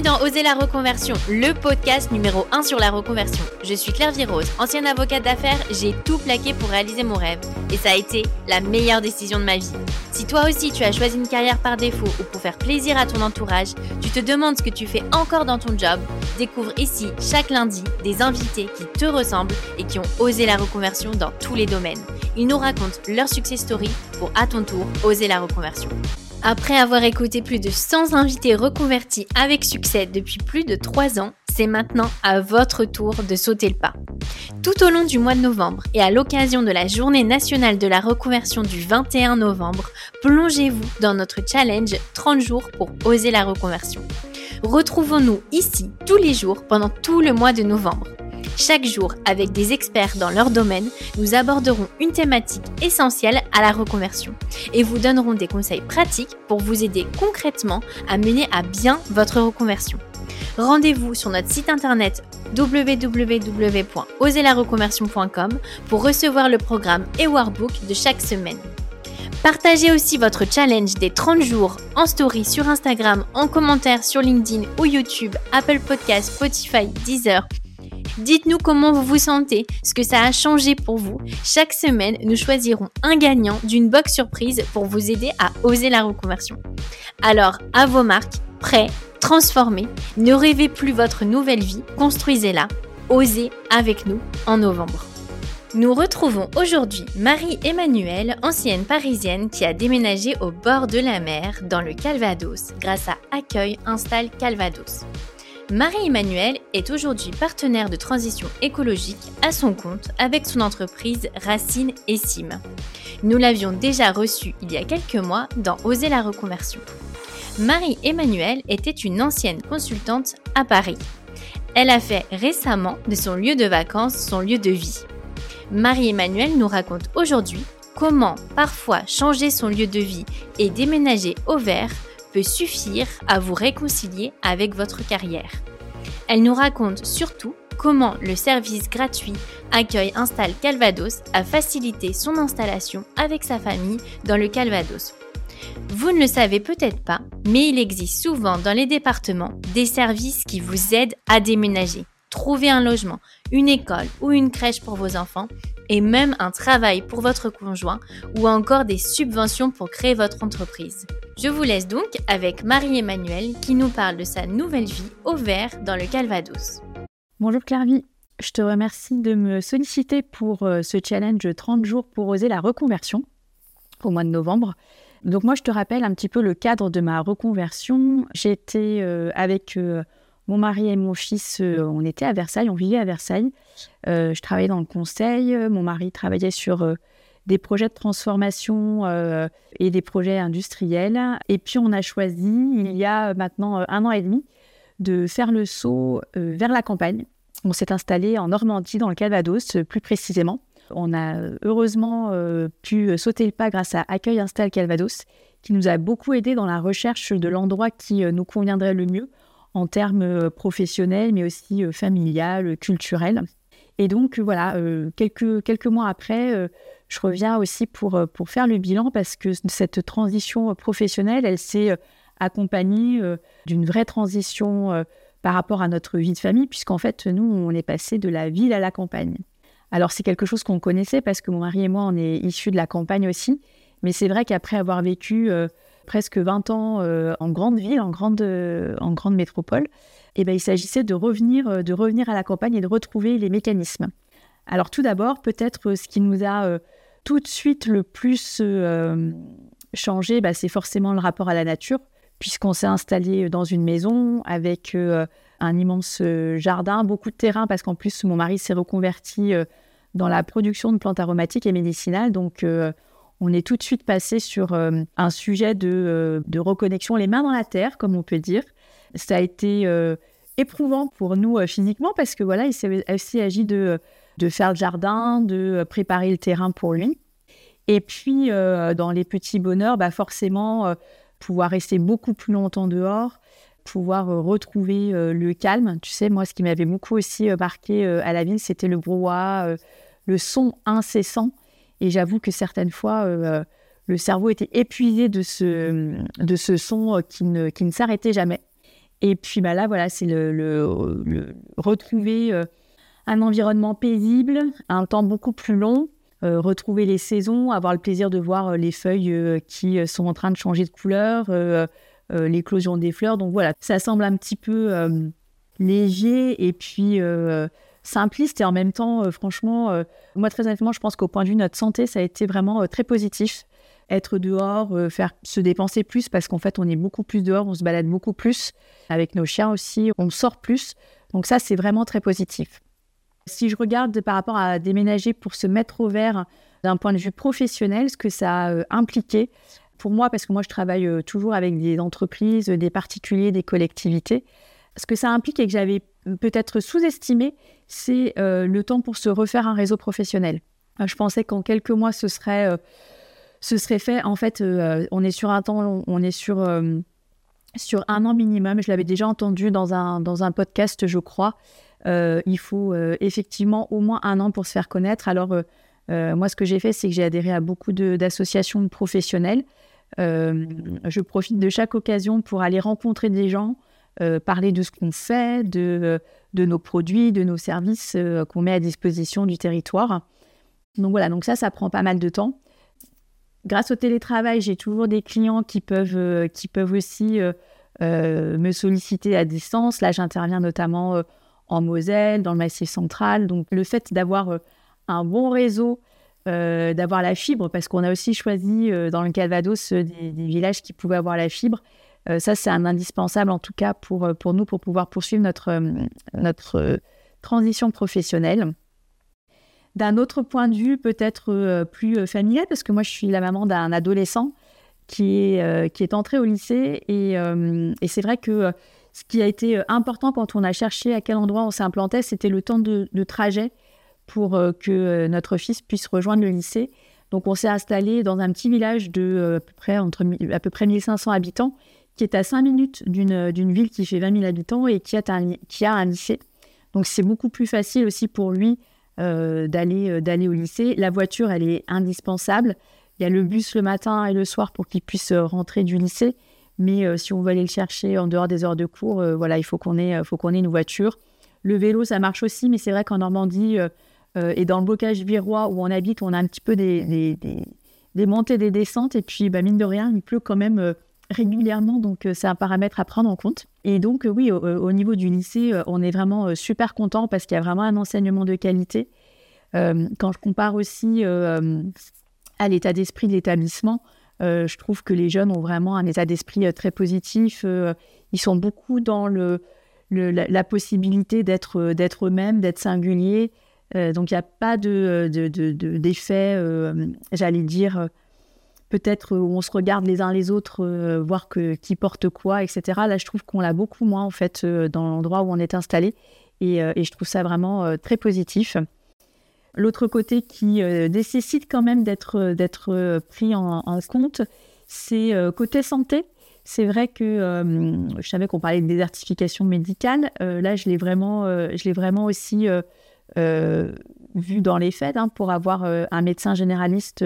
Bienvenue dans Oser la reconversion, le podcast numéro 1 sur la reconversion. Je suis Claire Virose, ancienne avocate d'affaires, j'ai tout plaqué pour réaliser mon rêve et ça a été la meilleure décision de ma vie. Si toi aussi tu as choisi une carrière par défaut ou pour faire plaisir à ton entourage, tu te demandes ce que tu fais encore dans ton job, découvre ici chaque lundi des invités qui te ressemblent et qui ont osé la reconversion dans tous les domaines. Ils nous racontent leur success story pour à ton tour oser la reconversion. Après avoir écouté plus de 100 invités reconvertis avec succès depuis plus de 3 ans, c'est maintenant à votre tour de sauter le pas. Tout au long du mois de novembre et à l'occasion de la journée nationale de la reconversion du 21 novembre, plongez-vous dans notre challenge 30 jours pour oser la reconversion. Retrouvons-nous ici tous les jours pendant tout le mois de novembre. Chaque jour, avec des experts dans leur domaine, nous aborderons une thématique essentielle à la reconversion et vous donnerons des conseils pratiques pour vous aider concrètement à mener à bien votre reconversion. Rendez-vous sur notre site internet www.oselareconversion.com pour recevoir le programme et workbook de chaque semaine. Partagez aussi votre challenge des 30 jours en story sur Instagram, en commentaire sur LinkedIn ou YouTube, Apple Podcasts, Spotify, Deezer Dites-nous comment vous vous sentez, ce que ça a changé pour vous. Chaque semaine, nous choisirons un gagnant d'une box surprise pour vous aider à oser la reconversion. Alors, à vos marques, prêts, transformez, ne rêvez plus votre nouvelle vie, construisez-la, osez avec nous en novembre. Nous retrouvons aujourd'hui Marie-Emmanuelle, ancienne parisienne qui a déménagé au bord de la mer dans le Calvados grâce à Accueil Installe Calvados. Marie-Emmanuelle est aujourd'hui partenaire de transition écologique à son compte avec son entreprise Racine et Sim. Nous l'avions déjà reçue il y a quelques mois dans Oser la reconversion. Marie-Emmanuelle était une ancienne consultante à Paris. Elle a fait récemment de son lieu de vacances son lieu de vie. Marie-Emmanuelle nous raconte aujourd'hui comment parfois changer son lieu de vie et déménager au vert peut suffire à vous réconcilier avec votre carrière. Elle nous raconte surtout comment le service gratuit Accueil Installe Calvados a facilité son installation avec sa famille dans le Calvados. Vous ne le savez peut-être pas, mais il existe souvent dans les départements des services qui vous aident à déménager, trouver un logement, une école ou une crèche pour vos enfants et même un travail pour votre conjoint ou encore des subventions pour créer votre entreprise. Je vous laisse donc avec Marie-Emmanuelle qui nous parle de sa nouvelle vie au vert dans le Calvados. Bonjour Clairvy, je te remercie de me solliciter pour euh, ce challenge 30 jours pour oser la reconversion au mois de novembre. Donc moi je te rappelle un petit peu le cadre de ma reconversion. J'étais euh, avec euh, mon mari et mon fils, on était à Versailles, on vivait à Versailles. Je travaillais dans le conseil, mon mari travaillait sur des projets de transformation et des projets industriels. Et puis on a choisi, il y a maintenant un an et demi, de faire le saut vers la campagne. On s'est installé en Normandie, dans le Calvados, plus précisément. On a heureusement pu sauter le pas grâce à Accueil Install Calvados, qui nous a beaucoup aidé dans la recherche de l'endroit qui nous conviendrait le mieux en termes euh, professionnels, mais aussi euh, familial, culturel. Et donc, voilà, euh, quelques, quelques mois après, je reviens aussi pour, pour faire le bilan parce que cette transition professionnelle, elle s'est accompagnée d'une vraie transition par rapport à notre vie de famille, puisqu'en fait, nous, on est passé de la ville à la campagne. Alors, c'est quelque chose qu'on connaissait parce que mon mari et moi, on est issus de la campagne aussi. Mais c'est vrai qu'après avoir vécu presque 20 ans euh, en grande ville, en grande, euh, en grande métropole, eh ben, il s'agissait de revenir, euh, de revenir à la campagne et de retrouver les mécanismes. Alors tout d'abord, peut-être ce qui nous a tout de suite le plus changé, bah, c'est forcément le rapport à la nature, puisqu'on s'est installé dans une maison avec un immense jardin, beaucoup de terrain, parce qu'en plus mon mari s'est reconverti dans la production de plantes aromatiques et médicinales, donc on est tout de suite passé sur euh, un sujet euh, de, reconnexion, les mains dans la terre, comme on peut dire. Ça a été euh, éprouvant pour nous physiquement parce que voilà, il s'est agi de, de faire le jardin, de préparer le terrain pour lui. Et puis, dans les petits bonheurs, bah forcément, pouvoir rester beaucoup plus longtemps dehors, pouvoir retrouver le calme. Tu sais, moi, ce qui m'avait beaucoup aussi marqué à la ville, c'était le brouhaha, le son incessant et j'avoue que certaines fois, euh, le cerveau était épuisé de ce, de ce son euh, qui ne, qui ne s'arrêtait jamais. Et puis bah là, voilà, c'est le, retrouver un environnement paisible, un temps beaucoup plus long, retrouver les saisons, avoir le plaisir de voir les feuilles qui sont en train de changer de couleur, l'éclosion des fleurs. Donc voilà, ça semble un petit peu léger et puis simpliste et en même temps, franchement, moi très honnêtement, je pense qu'au point de vue de notre santé, ça a été vraiment très positif être dehors, euh, faire se dépenser plus parce qu'en fait, on est beaucoup plus dehors, on se balade beaucoup plus avec nos chiens aussi, on sort plus. Donc ça, c'est vraiment très positif. Si je regarde par rapport à déménager pour se mettre au vert d'un point de vue professionnel, ce que ça a euh, impliqué pour moi, parce que moi, je travaille euh, toujours avec des entreprises, des particuliers, des collectivités, ce que ça implique et que j'avais peut-être sous-estimé, c'est le temps pour se refaire un réseau professionnel. Je pensais qu'en quelques mois, ce serait ce serait fait. En fait, euh, on est sur un temps, on est sur, euh, sur un an minimum. Je l'avais déjà entendu dans un, dans un podcast, je crois. Euh, il faut effectivement au moins un an pour se faire connaître. Alors, moi, ce que j'ai fait, c'est que j'ai adhéré à beaucoup d'associations professionnelles. je profite de chaque occasion pour aller rencontrer des gens, parler de ce qu'on fait, de, de nos produits, de nos services qu'on met à disposition du territoire. Donc voilà, donc ça, ça prend pas mal de temps grâce au télétravail, j'ai toujours des clients qui peuvent, euh, qui peuvent aussi euh, euh, me solliciter à distance. Là, j'interviens notamment en Moselle, dans le Massif central. Donc, le fait d'avoir un bon réseau, d'avoir la fibre, parce qu'on a aussi choisi dans le Calvados des, villages qui pouvaient avoir la fibre. ça, c'est un indispensable en tout cas pour, pour nous, pour pouvoir poursuivre notre, notre transition professionnelle. D'un autre point de vue, peut-être euh, plus euh, familial, parce que moi, je suis la maman d'un adolescent qui est, euh, qui est entré au lycée. Et, c'est vrai que ce qui a été important quand on a cherché à quel endroit on s'implantait, c'était le temps de, trajet pour que notre fils puisse rejoindre le lycée. Donc, on s'est installé dans un petit village de à peu près, entre, à peu près 1500 habitants, qui est à 5 minutes d'une ville qui fait 20 000 habitants et qui a un, qui a un lycée. Donc, c'est beaucoup plus facile aussi pour lui euh, d'aller euh, d'aller au lycée. La voiture, elle est indispensable. Il y a le bus le matin et le soir pour qu'il puisse euh, rentrer du lycée. Mais si on veut aller le chercher en dehors des heures de cours, voilà, il faut qu'on ait, faut qu'on ait une voiture. Le vélo, ça marche aussi, mais c'est vrai qu'en Normandie et dans le bocage virois où on habite, on a un petit peu des, des, des, montées, des descentes. Et puis, bah, mine de rien, il pleut quand même régulièrement, donc c'est un paramètre à prendre en compte. Et donc, oui, au, niveau du lycée, on est vraiment super content parce qu'il y a vraiment un enseignement de qualité. quand je compare aussi à l'état d'esprit de l'établissement, je trouve que les jeunes ont vraiment un état d'esprit très positif. ils sont beaucoup dans la, possibilité d'être d'être eux-mêmes, d'être singuliers. donc, il n'y a pas de, d'effet, j'allais dire, peut-être où on se regarde les uns les autres, euh, voir qui porte quoi, etc. Là, je trouve qu'on l'a beaucoup moins, en fait, euh, dans l'endroit où on est installé. Et, euh, je trouve ça vraiment très positif. L'autre côté qui nécessite quand même d'être, d'être pris en, compte, c'est côté santé. C'est vrai que je savais qu'on parlait de désertification médicale. là, je l'ai vraiment, aussi vu dans les faits. Hein, pour avoir un médecin généraliste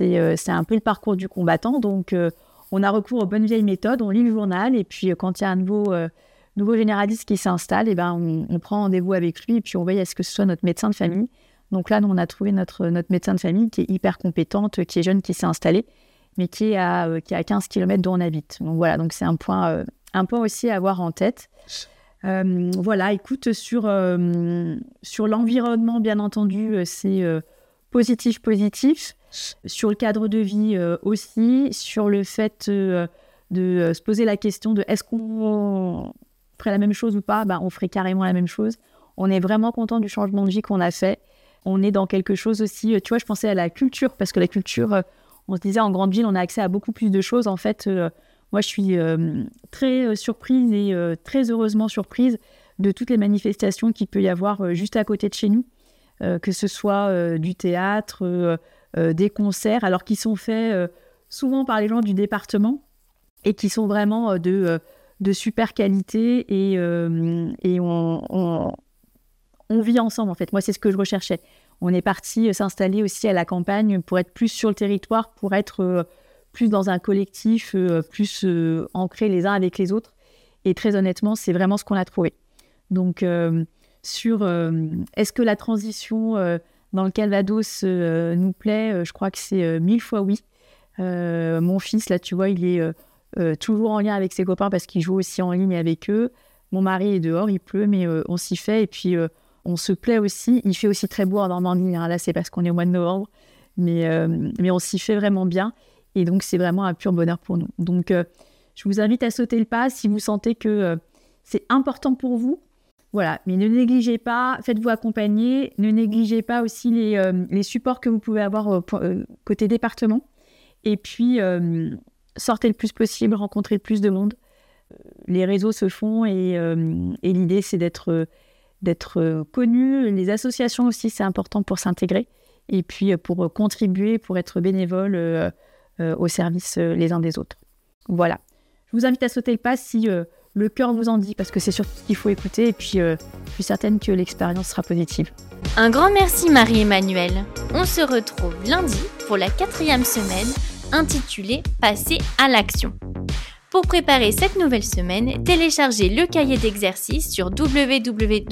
euh, c'est un peu le parcours du combattant. Donc, euh, on a recours aux bonnes vieilles méthodes, on lit le journal, et puis euh, quand il y a un nouveau, nouveau généraliste qui s'installe, et eh ben, on, prend rendez-vous avec lui, et puis on veille à ce que ce soit notre médecin de famille. Donc là, nous, on a trouvé notre, notre médecin de famille qui est hyper compétente, qui est jeune, qui s'est installé, mais qui est à, qui est à 15 km d'où on habite. Donc voilà, donc c'est un point, un point aussi à avoir en tête. voilà, écoute, sur, sur l'environnement, bien entendu, c'est positif, positif sur le cadre de vie euh, aussi, sur le fait euh, de euh, se poser la question de est-ce qu'on la même chose ou pas ben, On ferait carrément la même chose. On est vraiment content du changement de vie qu'on a fait. On est dans quelque chose aussi, tu vois, je pensais à la culture, parce que la culture, on se disait en grande ville, on a accès à beaucoup plus de choses. En fait, moi, je suis très surprise et très heureusement surprise de toutes les manifestations qu'il peut y avoir juste à côté de chez nous, que ce soit du théâtre, euh, des concerts, alors qui sont faits euh, souvent par les gens du département et qui sont vraiment euh, de, de super qualité et, et on, on, vit ensemble en fait. Moi, c'est ce que je recherchais. On est parti s'installer aussi à la campagne pour être plus sur le territoire, pour être plus dans un collectif, plus ancré les uns avec les autres. Et très honnêtement, c'est vraiment ce qu'on a trouvé. Donc, sur est-ce que la transition dans le Calvados nous plaît, je crois que c'est mille fois oui. mon fils, là, tu vois, il est toujours en lien avec ses copains parce qu'il joue aussi en ligne avec eux. Mon mari est dehors, il pleut, mais on s'y fait. Et puis, on se plaît aussi. Il fait aussi très beau en Normandie. Hein. Là, c'est parce qu'on est au mois de novembre. Mais, euh, mais on s'y fait vraiment bien. Et donc, c'est vraiment un pur bonheur pour nous. Donc, euh, je vous invite à sauter le pas si vous sentez que euh, c'est important pour vous. Voilà, mais ne négligez pas, faites-vous accompagner. Ne négligez pas aussi les, les supports que vous pouvez avoir côté département. Et puis, sortez le plus possible, rencontrez le plus de monde. Les réseaux se font et, et l'idée, c'est d'être d'être euh, connu. Les associations aussi, c'est important pour s'intégrer et puis euh, pour euh, contribuer, pour être bénévole au service les uns des autres. Voilà. Je vous invite à sauter le pas si le cœur vous en dit, parce que c'est surtout ce qu'il faut écouter, et puis je suis certaine que l'expérience sera positive. Un grand merci Marie-Emmanuelle. On se retrouve lundi pour la quatrième semaine intitulée Passer à l'action. Pour préparer cette nouvelle semaine, téléchargez le cahier d'exercice sur www.oser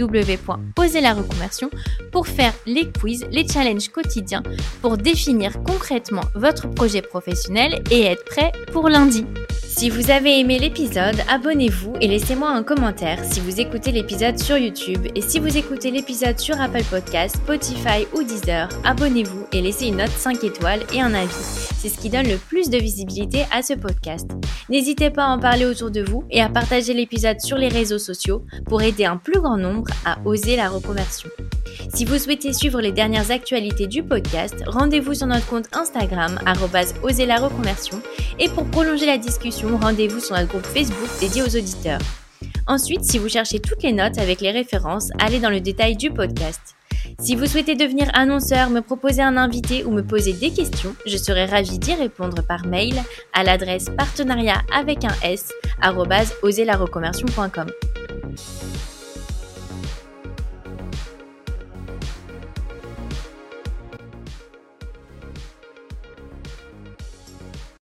pour faire les quiz, les challenges quotidiens pour définir concrètement votre projet professionnel et être prêt pour lundi. Si vous avez aimé l'épisode, abonnez-vous et laissez-moi un commentaire si vous écoutez l'épisode sur YouTube et si vous écoutez l'épisode sur Apple Podcast, Spotify ou Deezer, abonnez-vous et laissez une note 5 étoiles et un avis. C'est ce qui donne le plus de visibilité à ce podcast. N'hésitez pas à en parler autour de vous et à partager l'épisode sur les réseaux sociaux pour aider un plus grand nombre à oser la reconversion. Si vous souhaitez suivre les dernières actualités du podcast, rendez-vous sur notre compte Instagram oser la reconversion et pour prolonger la discussion, rendez-vous sur notre groupe Facebook dédié aux auditeurs. Ensuite, si vous cherchez toutes les notes avec les références, allez dans le détail du podcast. Si vous souhaitez devenir annonceur, me proposer un invité ou me poser des questions, je serai ravie d'y répondre par mail à l'adresse partenariat avec un s